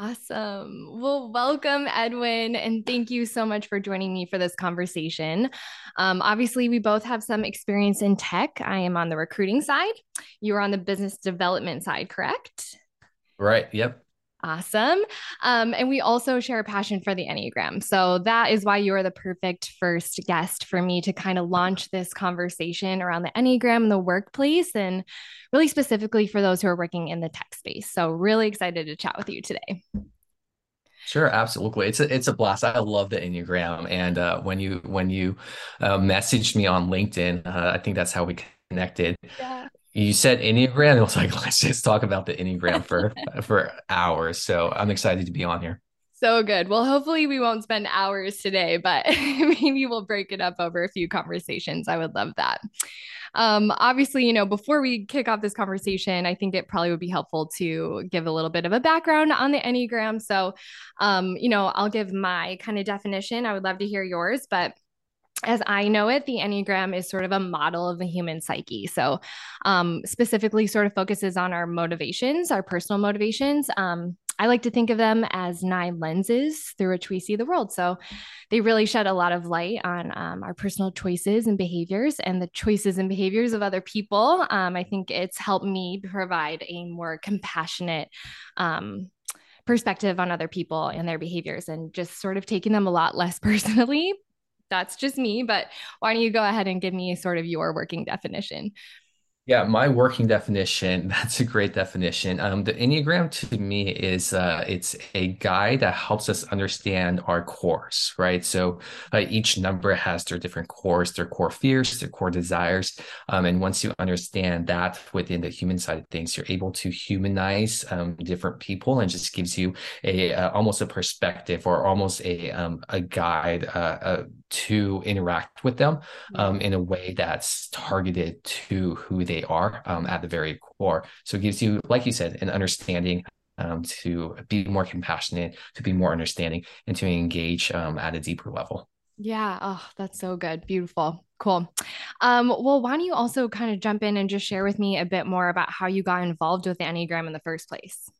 Awesome. Well, welcome, Edwin, and thank you so much for joining me for this conversation. Um, obviously, we both have some experience in tech. I am on the recruiting side, you are on the business development side, correct? Right. Yep. Awesome. Um, and we also share a passion for the Enneagram. So that is why you are the perfect first guest for me to kind of launch this conversation around the Enneagram in the workplace and really specifically for those who are working in the tech space. So, really excited to chat with you today. Sure, absolutely. It's a it's a blast. I love the Enneagram, and uh, when you when you uh, messaged me on LinkedIn, uh, I think that's how we connected. Yeah you said Enneagram. It was like, let's just talk about the Enneagram for for hours. So I'm excited to be on here. So good. Well, hopefully we won't spend hours today, but maybe we'll break it up over a few conversations. I would love that. Um, obviously, you know, before we kick off this conversation, I think it probably would be helpful to give a little bit of a background on the Enneagram. So, um, you know, I'll give my kind of definition. I would love to hear yours, but as I know it, the Enneagram is sort of a model of the human psyche. So, um, specifically, sort of focuses on our motivations, our personal motivations. Um, I like to think of them as nine lenses through which we see the world. So, they really shed a lot of light on um, our personal choices and behaviors and the choices and behaviors of other people. Um, I think it's helped me provide a more compassionate um, perspective on other people and their behaviors and just sort of taking them a lot less personally that's just me, but why don't you go ahead and give me sort of your working definition? Yeah, my working definition, that's a great definition. Um, the Enneagram to me is uh, it's a guide that helps us understand our cores, right? So uh, each number has their different cores, their core fears, their core desires. Um, and once you understand that within the human side of things, you're able to humanize um, different people and just gives you a uh, almost a perspective or almost a um, a guide uh, uh, to interact with them um, in a way that's targeted to who they are um, at the very core. So it gives you, like you said, an understanding um, to be more compassionate, to be more understanding, and to engage um, at a deeper level. Yeah. Oh, that's so good. Beautiful. Cool. Um, well, why don't you also kind of jump in and just share with me a bit more about how you got involved with the Enneagram in the first place?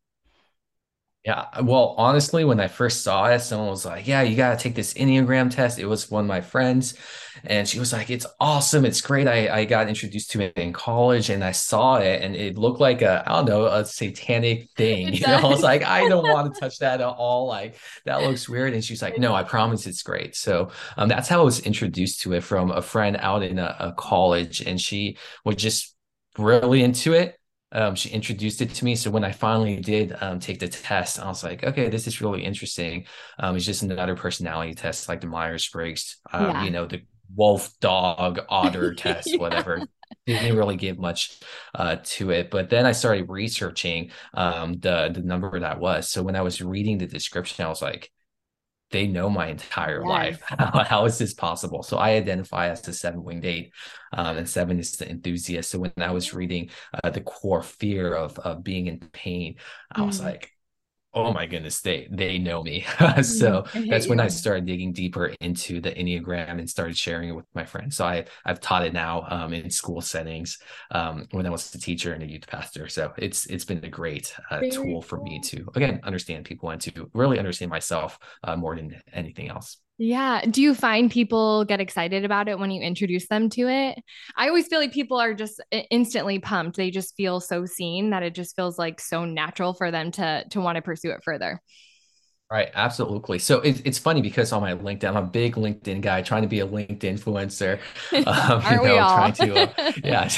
Yeah, well, honestly, when I first saw it, someone was like, "Yeah, you got to take this Enneagram test." It was one of my friends, and she was like, "It's awesome, it's great." I I got introduced to it in college, and I saw it, and it looked like a I don't know a satanic thing. You know, I was like, I don't want to touch that at all. Like that looks weird. And she's like, "No, I promise it's great." So um, that's how I was introduced to it from a friend out in a, a college, and she was just really into it um, she introduced it to me. So when I finally did um, take the test, I was like, okay, this is really interesting. Um, it's just another personality test, like the Myers Briggs, um, yeah. you know, the wolf, dog, otter test, yeah. whatever. Didn't really give much uh, to it, but then I started researching um, the the number that was. So when I was reading the description, I was like, they know my entire yes. life. How, is this possible? So I identify as the seven winged eight, um, and seven is the enthusiast. So when I was reading uh, the core fear of of being in pain, I was mm. like, oh my goodness they they know me. So that's when i started digging deeper into the enneagram and started sharing it with my friends. So i i've taught it now um, in school settings um, when i was a teacher and a youth pastor. So it's it's been a great uh, tool for me to again understand people and to really understand myself uh, more than anything else yeah. Do you find people get excited about it when you introduce them to it? I always feel like people are just instantly pumped. They just feel so seen that it just feels like so natural for them to to want to pursue it further. Right, absolutely. So it, it's funny because on my LinkedIn, I'm a big LinkedIn guy, trying to be a LinkedIn influencer. Um, Aren't you know, we all? trying to, uh, yeah.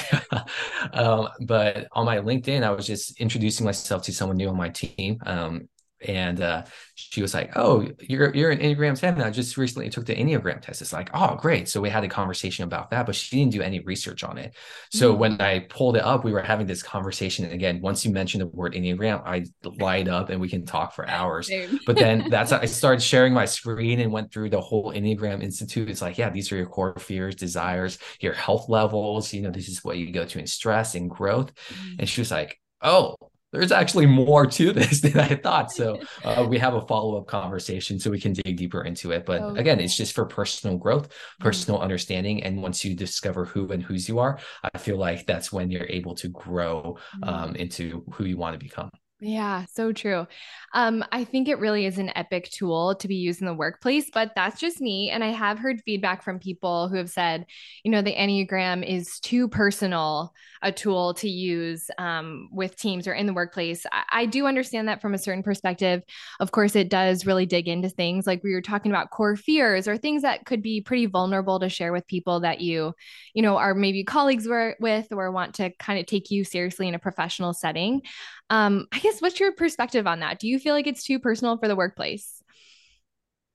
um, but on my LinkedIn, I was just introducing myself to someone new on my team, um, and uh, she was like, "Oh, you're you're an Enneagram 10. I just recently took the Enneagram test." It's like, "Oh, great!" So we had a conversation about that, but she didn't do any research on it. So mm-hmm. when I pulled it up, we were having this conversation. And again, once you mentioned the word Enneagram, I light up and we can talk for hours. but then that's I started sharing my screen and went through the whole Enneagram Institute. It's like, yeah, these are your core fears, desires, your health levels. You know, this is what you go to in stress and growth. Mm-hmm. And she was like, "Oh." There's actually more to this than I thought. So uh, we have a follow up conversation so we can dig deeper into it. But okay. again, it's just for personal growth, mm-hmm. personal mm-hmm. understanding. And once you discover who and whose you are, I feel like that's when you're able to grow mm-hmm. um, into who you want to become. Yeah, so true. Um, I think it really is an epic tool to be used in the workplace, but that's just me. And I have heard feedback from people who have said, you know, the Enneagram is too personal a tool to use um, with teams or in the workplace. I, I do understand that from a certain perspective. Of course, it does really dig into things like we were talking about core fears or things that could be pretty vulnerable to share with people that you, you know, are maybe colleagues were with or want to kind of take you seriously in a professional setting. Um, I guess what's your perspective on that? Do you feel like it's too personal for the workplace?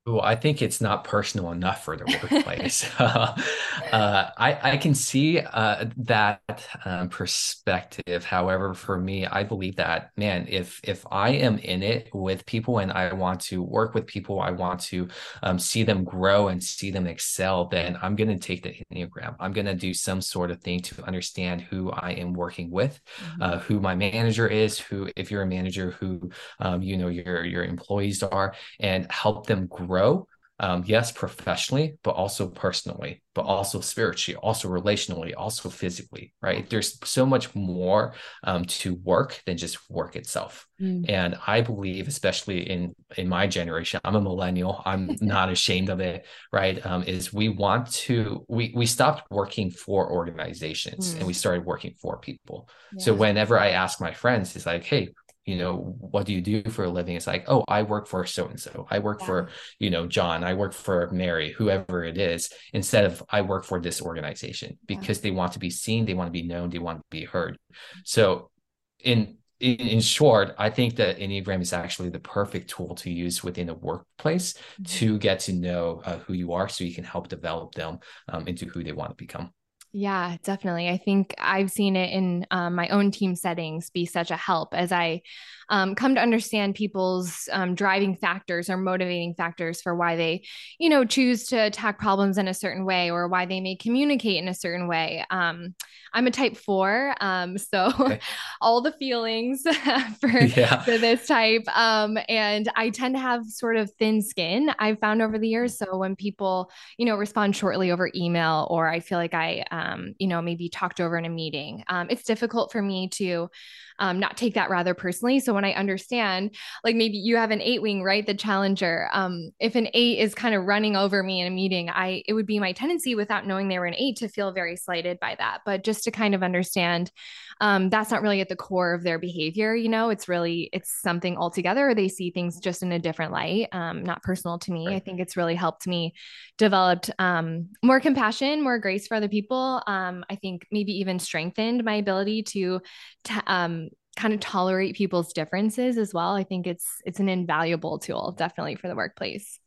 Well, I think it's not personal enough for the workplace. uh, I, I can see uh, that um, perspective. However, for me, I believe that man, if if I am in it with people and I want to work with people, I want to um, see them grow and see them excel, then I'm going to take the enneagram. I'm going to do some sort of thing to understand who I am working with, mm-hmm. uh, who my manager is, who if you're a manager, who um, you know your your employees are, and help them grow grow um, yes professionally but also personally but also spiritually also relationally also physically right there's so much more um, to work than just work itself mm. and i believe especially in in my generation i'm a millennial i'm not ashamed of it right um, is we want to we we stopped working for organizations mm. and we started working for people yeah. so whenever i ask my friends it's like hey you know, what do you do for a living? It's like, oh, I work for so and so. I work yeah. for, you know, John. I work for Mary, whoever it is, instead of I work for this organization because yeah. they want to be seen, they want to be known, they want to be heard. So, in in, in short, I think that Enneagram is actually the perfect tool to use within a workplace mm-hmm. to get to know uh, who you are so you can help develop them um, into who they want to become. Yeah, definitely. I think I've seen it in um, my own team settings be such a help as I um, come to understand people's um, driving factors or motivating factors for why they, you know, choose to attack problems in a certain way or why they may communicate in a certain way. Um, I'm a type four, um, so okay. all the feelings for, yeah. for this type, um, and I tend to have sort of thin skin. I've found over the years. So when people, you know, respond shortly over email, or I feel like I, um, you know, maybe talked over in a meeting, it's difficult for me to um, not take that rather personally. So when I understand, like maybe you have an eight wing, right? The challenger. Um, if an eight is kind of running over me in a meeting, I it would be my tendency without knowing they were an eight to feel very slighted by that. But just to kind of understand, um, that's not really at the core of their behavior. You know, it's really it's something altogether. They see things just in a different light, um, not personal to me. Right. I think it's really helped me develop um, more compassion, more grace for other people. Um, I think maybe even strengthened my ability to, to um, kind of tolerate people's differences as well. I think it's it's an invaluable tool, definitely for the workplace.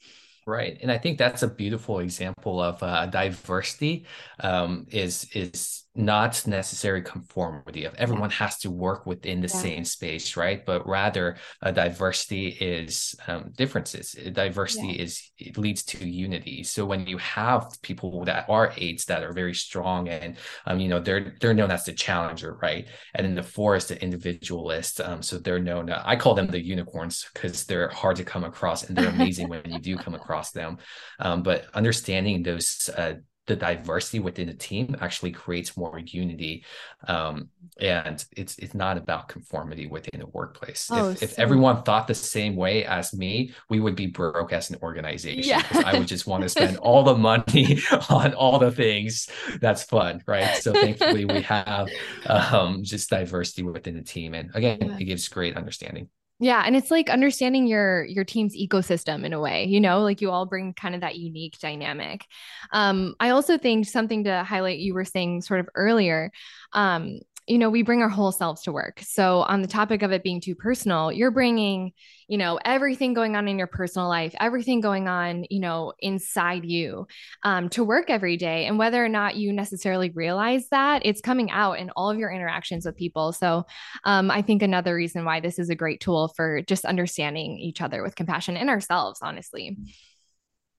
Right, and I think that's a beautiful example of uh, diversity. Um, is is not necessary conformity of everyone has to work within the yeah. same space right but rather a diversity is um, differences diversity yeah. is it leads to unity so when you have people that are eights that are very strong and um, you know they're they're known as the challenger right and then the forest, the individualist um, so they're known uh, i call them the unicorns because they're hard to come across and they're amazing when you do come across them. Um, but understanding those uh, the diversity within the team actually creates more unity um, and it's it's not about conformity within the workplace. Oh, if, so... if everyone thought the same way as me we would be broke as an organization yeah. i would just want to spend all the money on all the things. That's fun right? So thankfully we have um, just diversity within the team and again yeah. it gives great understanding yeah, and it's like understanding your your team's ecosystem in a way, you know, like you all bring kind of that unique dynamic. Um, I also think something to highlight you were saying sort of earlier, um, you know, we bring our whole selves to work. So, on the topic of it being too personal, you're bringing, you know, everything going on in your personal life, everything going on, you know, inside you um, to work every day. And whether or not you necessarily realize that, it's coming out in all of your interactions with people. So, um, I think another reason why this is a great tool for just understanding each other with compassion and ourselves, honestly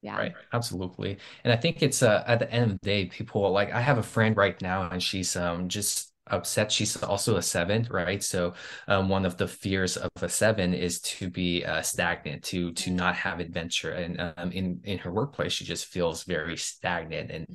yeah right absolutely and i think it's uh at the end of the day people like i have a friend right now and she's um just upset. She's also a seven, right? So um, one of the fears of a seven is to be uh, stagnant, to to not have adventure. And um, in in her workplace, she just feels very stagnant and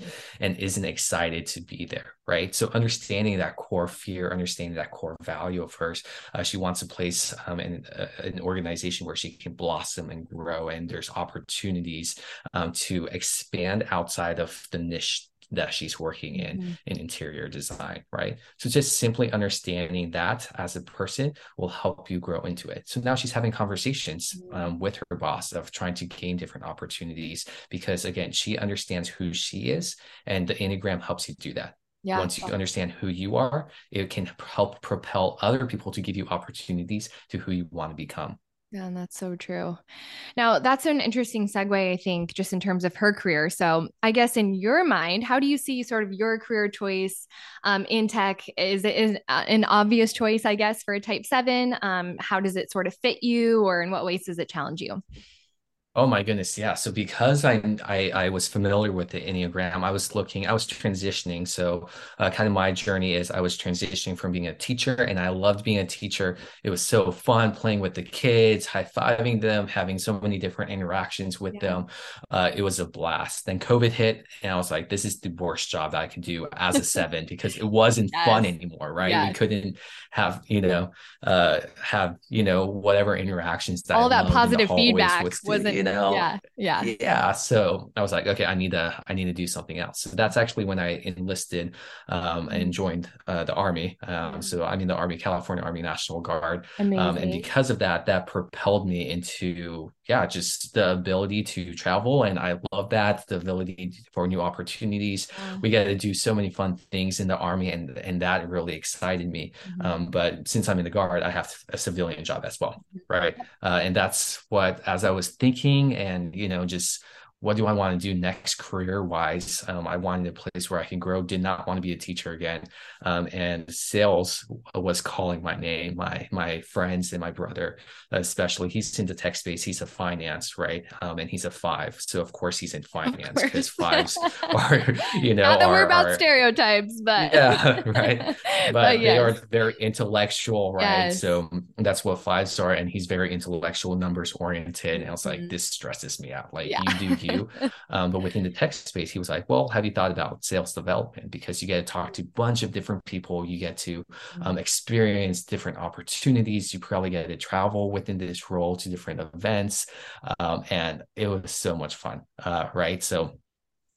and isn't excited to be there, right? So understanding that core fear, understanding that core value of hers, uh, she wants a place um, in uh, an organization where she can blossom and grow, and there's opportunities um, to expand outside of the niche that she's working in mm-hmm. in interior design right so just simply understanding that as a person will help you grow into it so now she's having conversations mm-hmm. um, with her boss of trying to gain different opportunities because again she understands who she is and the enneagram helps you do that yeah. Once you understand who you are, it can help propel other people to give you opportunities to who you want to become. Yeah, and that's so true. Now, that's an interesting segue, I think, just in terms of her career. So, I guess in your mind, how do you see sort of your career choice um, in tech? Is it is uh, an obvious choice, I guess, for a type seven? Um, how does it sort of fit you, or in what ways does it challenge you? Oh my goodness, yeah. So because I, I I was familiar with the Enneagram, I was looking, I was transitioning. So uh, kind of my journey is I was transitioning from being a teacher, and I loved being a teacher. It was so fun playing with the kids, high fiving them, having so many different interactions with yeah. them. Uh, it was a blast. Then COVID hit, and I was like, this is the worst job that I could do as a seven because it wasn't yes. fun anymore, right? Yes. We couldn't have you know uh, have you know whatever interactions that all that positive feedback wasn't know yeah yeah. Yeah so i was like okay i need to i need to do something else. So that's actually when i enlisted um, and joined uh, the army um, so i'm in the army california army national guard. Um, and because of that that propelled me into yeah just the ability to travel and i love that the ability for new opportunities. We get to do so many fun things in the army and and that really excited me. Mm-hmm. um, but since i'm in the guard i have a civilian job as well mm-hmm. right? Uh, and that's what as i was thinking and you know just what do I want to do next career wise? Um, I wanted a place where I can grow, did not want to be a teacher again. Um, and sales was calling my name, my, my friends and my brother, especially he's in the tech space. He's a finance, right. Um, and he's a five. So of course he's in finance because fives are, you know, not that are, we're about are, stereotypes, but yeah, right. But, but yes. they are very intellectual, right. Yes. So that's what fives are. And he's very intellectual, numbers oriented. And I was like, mm-hmm. this stresses me out. Like yeah. you do you. Um, but within the tech space, he was like, well, have you thought about sales development? Because you get to talk to a bunch of different people. You get to um, mm-hmm. experience different opportunities. You probably get to travel within this role to different events. Um, and it was so much fun. Uh, right. So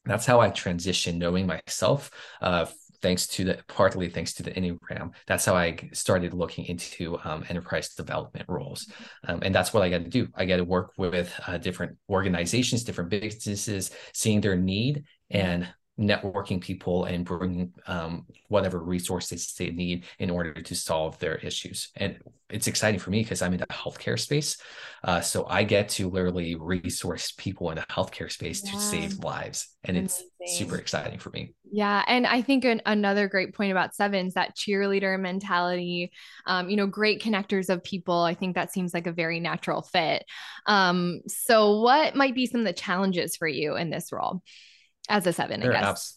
that's how I transitioned knowing myself uh, thanks to the partly thanks to the enneagram that's how i started looking into um, enterprise development roles. Um, and that's what i got to do. I got to work with uh, different organizations different businesses seeing their need and networking people and bringing um, whatever resources they need in order to solve their issues. And it's exciting for me because I'm in the healthcare space. Uh, so I get to literally resource people in the healthcare space yeah. to save lives. And Amazing. it's super exciting for me. Yeah. And I think an, another great point about sevens, that cheerleader mentality, um, you know, great connectors of people. I think that seems like a very natural fit. Um, so, what might be some of the challenges for you in this role? As a seven, sure, I guess.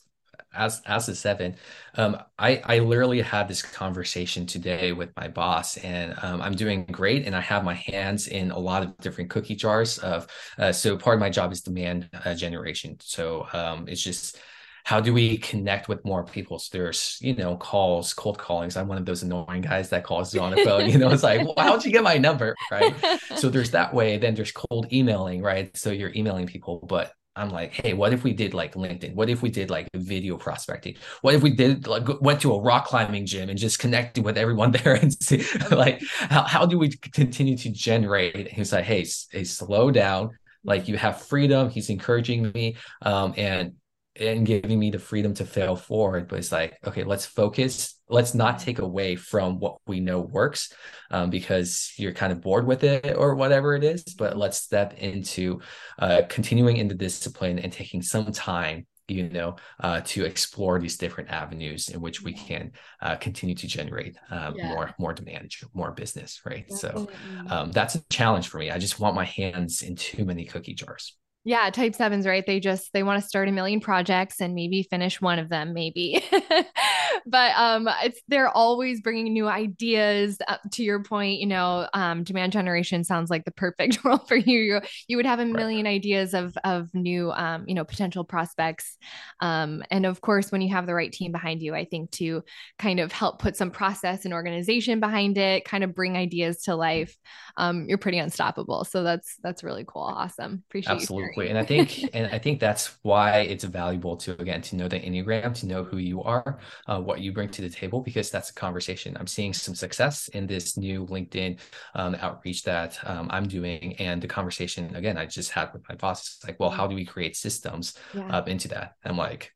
As as a seven, um, I I literally had this conversation today with my boss, and um, I'm doing great, and I have my hands in a lot of different cookie jars of. Uh, so part of my job is demand uh, generation. So um, it's just how do we connect with more people? So there's, you know, calls, cold callings. I'm one of those annoying guys that calls on the phone. You know, it's like, well, how'd you get my number? Right. so there's that way. Then there's cold emailing, right? So you're emailing people, but I'm like, hey, what if we did like LinkedIn? What if we did like video prospecting? What if we did like went to a rock climbing gym and just connected with everyone there and see like how, how do we continue to generate? He's like, hey, hey, slow down. Like you have freedom. He's encouraging me. Um, and and giving me the freedom to fail forward but it's like okay let's focus. Let's not take away from what we know works um, because you're kind of bored with it or whatever it is but let's step into uh, continuing in the discipline and taking some time you know uh, to explore these different avenues in which we can uh, continue to generate um, yeah. more more demand more business right? Definitely. so um, that's a challenge for me. I just want my hands in too many cookie jars yeah, type sevens, right? They just they want to start a million projects and maybe finish one of them, maybe. but um, it's they're always bringing new ideas. Uh, to your point, you know, um, demand generation sounds like the perfect role for you. You, you would have a million right. ideas of of new, um, you know, potential prospects, um, and of course, when you have the right team behind you, I think to kind of help put some process and organization behind it, kind of bring ideas to life. Um, you're pretty unstoppable. So that's that's really cool. Awesome. Appreciate it. absolutely. and I think and I think that's why it's valuable to again to know the enneagram, to know who you are, uh, what you bring to the table, because that's a conversation. I'm seeing some success in this new LinkedIn um, outreach that um, I'm doing, and the conversation again I just had with my boss. It's like, well, how do we create systems yeah. up into that? I'm like,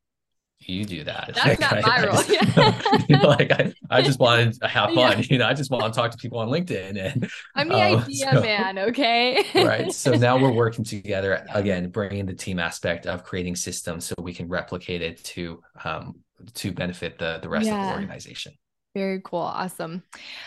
you do that. That's like, not I, role. I know, like I, I just wanted to have fun. Yeah. You know, I just want to talk to people on LinkedIn. And I'm the um, idea so, man. Okay. right. So now we're working together again, bringing the team aspect of creating systems so we can replicate it to um, to benefit the the rest yeah. of the organization. Very cool. Awesome.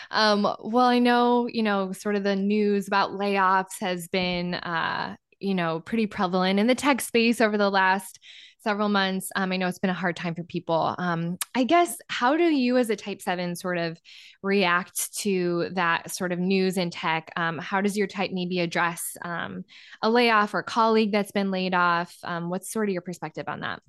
Um, well, I know, you know, sort of the news about layoffs has been, uh, you know, pretty prevalent in the tech space over the last several months. Um, I know it's been a hard time for people. Um, I guess, how do you as a type seven sort of react to that sort of news in tech? Um, how does your type maybe address um, a layoff or a colleague that's been laid off? Um, what's sort of your perspective on that?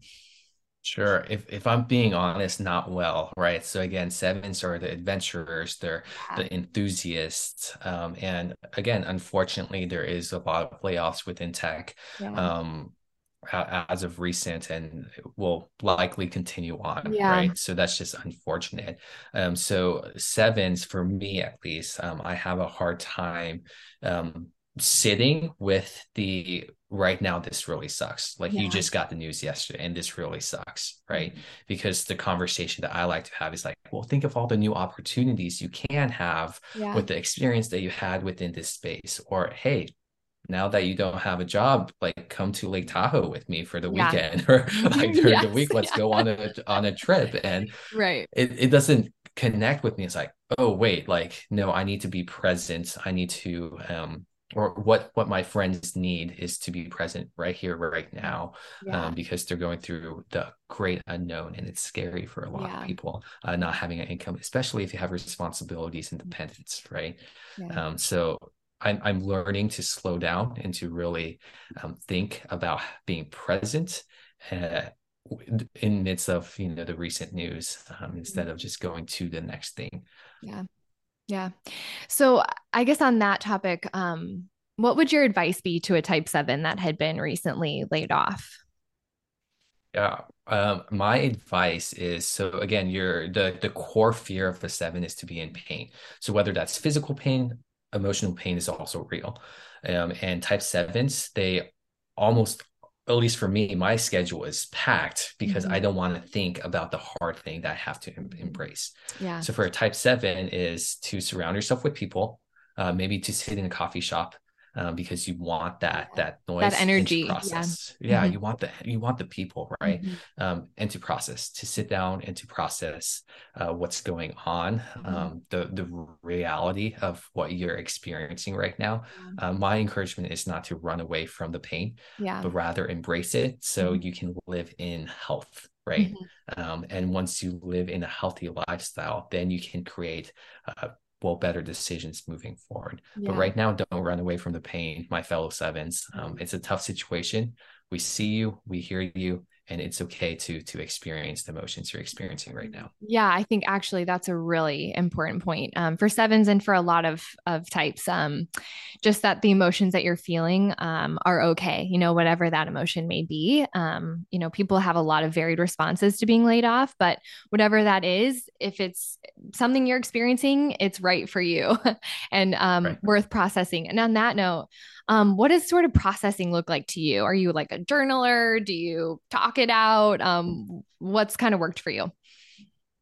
Sure. If if I'm being honest, not well, right? So again, sevens are the adventurers, they're the enthusiasts. Um, and again, unfortunately, there is a lot of layoffs within tech. Yeah. Um, as of recent and will likely continue on yeah. right so that's just unfortunate um so sevens for me at least um i have a hard time um sitting with the right now this really sucks like yeah. you just got the news yesterday and this really sucks right mm-hmm. because the conversation that i like to have is like well think of all the new opportunities you can have yeah. with the experience that you had within this space or hey now that you don't have a job, like come to Lake Tahoe with me for the yeah. weekend or like during yes, the week, let's go on a on a trip. And right. It it doesn't connect with me. It's like, oh wait, like no, I need to be present. I need to um or what what my friends need is to be present right here right now yeah. um, because they're going through the great unknown and it's scary for a lot yeah. of people uh, not having an income especially if you have responsibilities and dependents right yeah. um, so I'm, I'm learning to slow down and to really um, think about being present uh, in midst of you know the recent news um, instead of just going to the next thing. Yeah, yeah. So I guess on that topic, um, what would your advice be to a Type Seven that had been recently laid off? Yeah, um, my advice is so again, your the the core fear of the seven is to be in pain. So whether that's physical pain, emotional pain is also real. Um, and type sevens, they almost, at least for me, my schedule is packed because mm-hmm. I don't want to think about the hard thing that I have to em- embrace. Yeah. So for a type seven is to surround yourself with people, uh, maybe to sit in a coffee shop, um, because you want that that noise that energy process yeah, yeah mm-hmm. you want the you want the people right mm-hmm. um, and to process to sit down and to process uh, what's going on mm-hmm. um, the the reality of what you're experiencing right now uh, my encouragement is not to run away from the pain yeah. but rather embrace it so mm-hmm. you can live in health right mm-hmm. um, and once you live in a healthy lifestyle then you can create uh, well better decisions moving forward. Yeah. but right now don't run away from the pain my fellow sevens. Um, it's a tough situation. We see you we hear you and it's okay to to experience the emotions you're experiencing right now. Yeah i think actually that's a really important point um, for sevens and for a lot of of types um, just that the emotions that you're feeling um, are okay you know whatever that emotion may be. Um, you know people have a lot of varied responses to being laid off but whatever that is if it's something you're experiencing it's right for you and um, right. worth processing. And on that note um, what does sort of processing look like to you? Are you like a journaler? Do you talk it out? Um, what's kind of worked for you?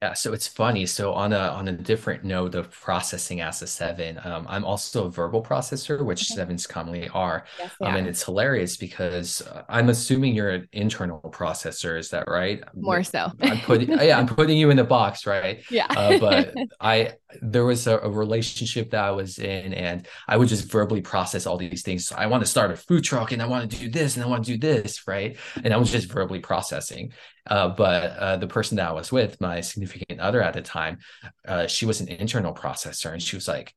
Yeah, so it's funny. So on a on a different note of processing as a seven, um, I'm also a verbal processor, which okay. sevens commonly are. Yes, um, and it's hilarious because uh, I'm assuming you're an internal processor. Is that right? More so. I'm putting yeah, I'm putting you in the box, right? Yeah. uh, but I there was a, a, relationship that I was in, and I would just verbally process all these things. So I want to start a food truck, and I want to do this, and I want to do this, right? And I was just verbally processing. Uh, but uh, the person that I was with, my significant other at the time, uh, she was an internal processor, and she was like,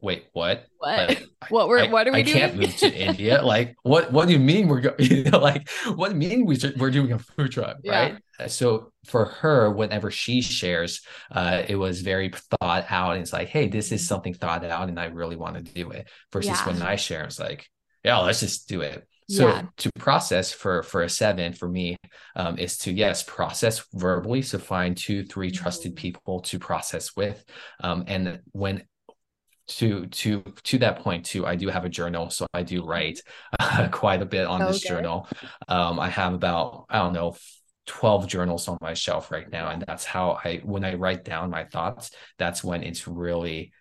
wait, what? What? Like, what we're I, what are we I doing? I can't move to India. Like, what? What do you mean we're going? You know, like, what do you mean we we're doing a food truck, yeah. right? Uh, so for her, whenever she shares, uh, it was very thought out. And it's like, hey, this is something thought out, and I really want to do it. Versus yeah. when I share, it's like, yeah, let's just do it. So yeah. to process for for a seven for me um, is to yes process verbally. So find two, three trusted mm-hmm. people to process with, um, and when to to to that point too i do have a journal so i do write uh, quite a bit on okay. this journal um i have about i don't know 12 journals on my shelf right now and that's how i when i write down my thoughts that's when it's really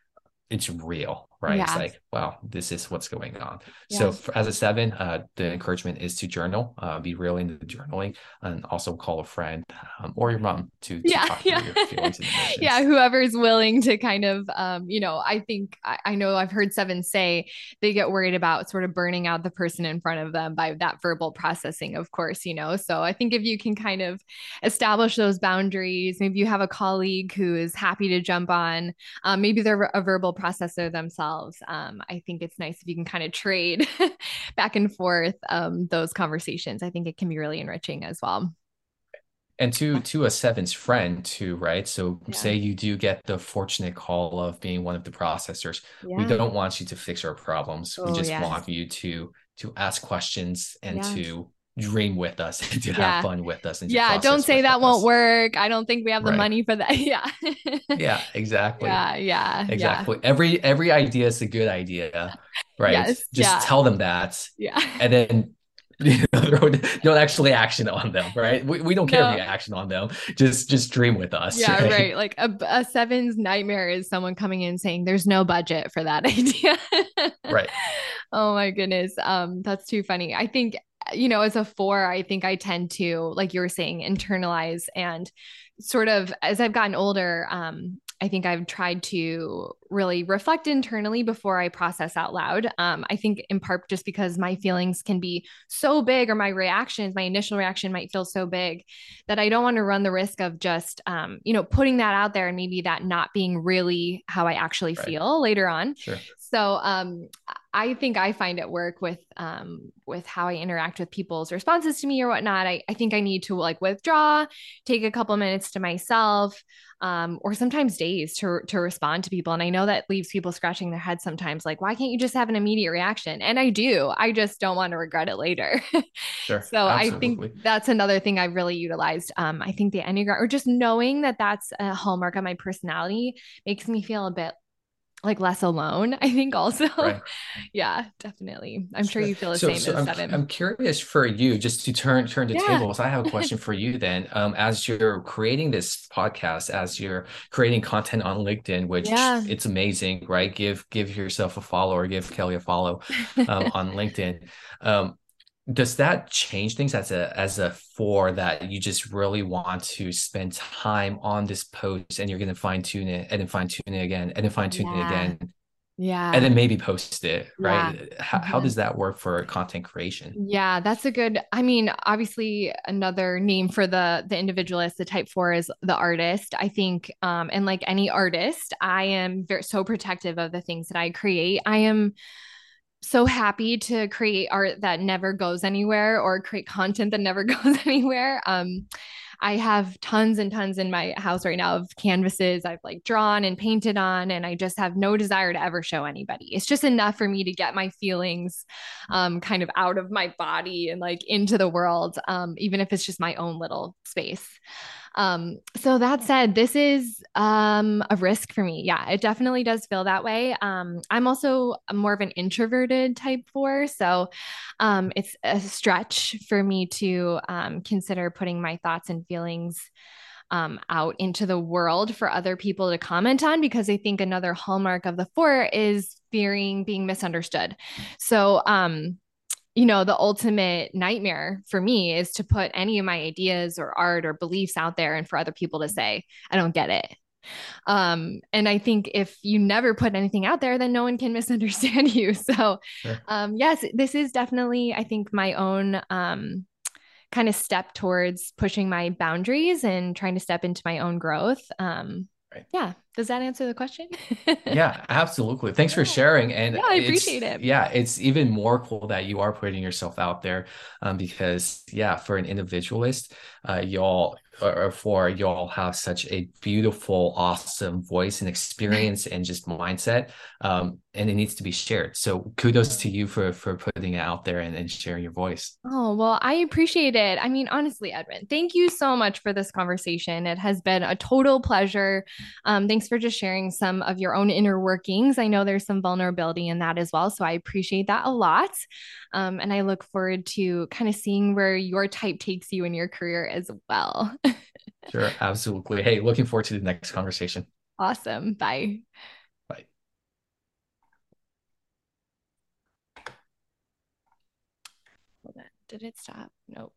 it's real right? It's like wow this is what's going on. So for, as a seven uh, the encouragement is to journal uh, be real into the journaling and also call a friend um, or your mom to, to yeah yeah. yeah whoever is willing to kind of um, you know i think I, I, know i've heard seven say they get worried about sort of burning out the person in front of them by that verbal processing of course you know? So i think if you can kind of establish those boundaries maybe you have a colleague who is happy to jump on um, maybe they're a verbal processor themselves um, I think it's nice if you can kind of trade back and forth um, those conversations. I think it can be really enriching as well. And to to a seven's friend too, right? So yeah. say you do get the fortunate call of being one of the processors. Yeah. We don't want you to fix our problems. Oh, we just yes. want you to to ask questions and yes. to dream with us and to yeah. have fun with us and yeah don't say that us. won't work i don't think we have the right. money for that yeah yeah exactly yeah yeah exactly yeah. every every idea is a good idea right yes, just yeah. tell them that yeah and then you know, don't actually action on them right we, we don't care no. if you action on them just just dream with us yeah right, right. like a, a seven's nightmare is someone coming in saying there's no budget for that idea right oh my goodness um that's too funny i think you know, as a four, I think I tend to, like you were saying, internalize and sort of as I've gotten older, um, I think I've tried to really reflect internally before I process out loud. Um, I think in part just because my feelings can be so big, or my reactions, my initial reaction might feel so big that I don't want to run the risk of just, um, you know, putting that out there and maybe that not being really how I actually right. feel later on. Sure. So um, I think I find at work with um, with how I interact with people's responses to me or whatnot. I, I think I need to like withdraw, take a couple minutes to myself, um, or sometimes days to to respond to people. And I know that leaves people scratching their heads sometimes, like, why can't you just have an immediate reaction? And I do. I just don't want to regret it later. sure. So absolutely. I think that's another thing I've really utilized. Um, I think the enneagram, or just knowing that that's a hallmark of my personality, makes me feel a bit like less alone i think also. Right. yeah definitely. I'm sure you feel the so, same so I'm, seven. I'm curious for you just to turn turn the yeah. tables i have a question for you then. Um, as you're creating this podcast as you're creating content on linkedin which yeah. it's amazing right? Give give yourself a follow or give kelly a follow um, on linkedin. Um, does that change things as a as a four that you just really want to spend time on this post and you're going to fine tune it and then fine tune it again and then fine tune yeah. it again? Yeah. And then maybe post it right? Yeah. how, how does that work for content creation? Yeah that's a good i mean obviously another name for the the individualist the type four is the artist. I think um and like any artist i am very so protective of the things that i create. I am so happy to create art that never goes anywhere or create content that never goes anywhere. Um, I have tons and tons in my house right now of canvases I've like drawn and painted on, and I just have no desire to ever show anybody. It's just enough for me to get my feelings um, kind of out of my body and like into the world, um, even if it's just my own little space. Um, so that said, this is um, a risk for me. Yeah, it definitely does feel that way. Um, I'm also more of an introverted type four, so um, it's a stretch for me to um, consider putting my thoughts and feelings. Um, out into the world for other people to comment on because I think another hallmark of the four is fearing being misunderstood. So, um, you know, the ultimate nightmare for me is to put any of my ideas or art or beliefs out there and for other people to say, I don't get it. Um, and I think if you never put anything out there, then no one can misunderstand you. So, sure. um, yes, this is definitely, I think, my own um, kind of step towards pushing my boundaries and trying to step into my own growth. Um, right. Yeah. Does that answer the question? yeah, absolutely. Thanks for sharing. And yeah, I appreciate it. Yeah, it's even more cool that you are putting yourself out there um, because, yeah, for an individualist, uh, y'all or for y'all have such a beautiful, awesome voice and experience and just mindset. Um, and it needs to be shared. So kudos to you for for putting it out there and, and sharing your voice. Oh, well, I appreciate it. I mean, honestly, Edwin, thank you so much for this conversation. It has been a total pleasure. Um, thanks for just sharing some of your own inner workings. I know there's some vulnerability in that as well. So I appreciate that a lot. Um, and I look forward to kind of seeing where your type takes you in your career as well. sure, absolutely. Hey, looking forward to the next conversation. Awesome. Bye. Bye. Hold on. Did it stop? Nope.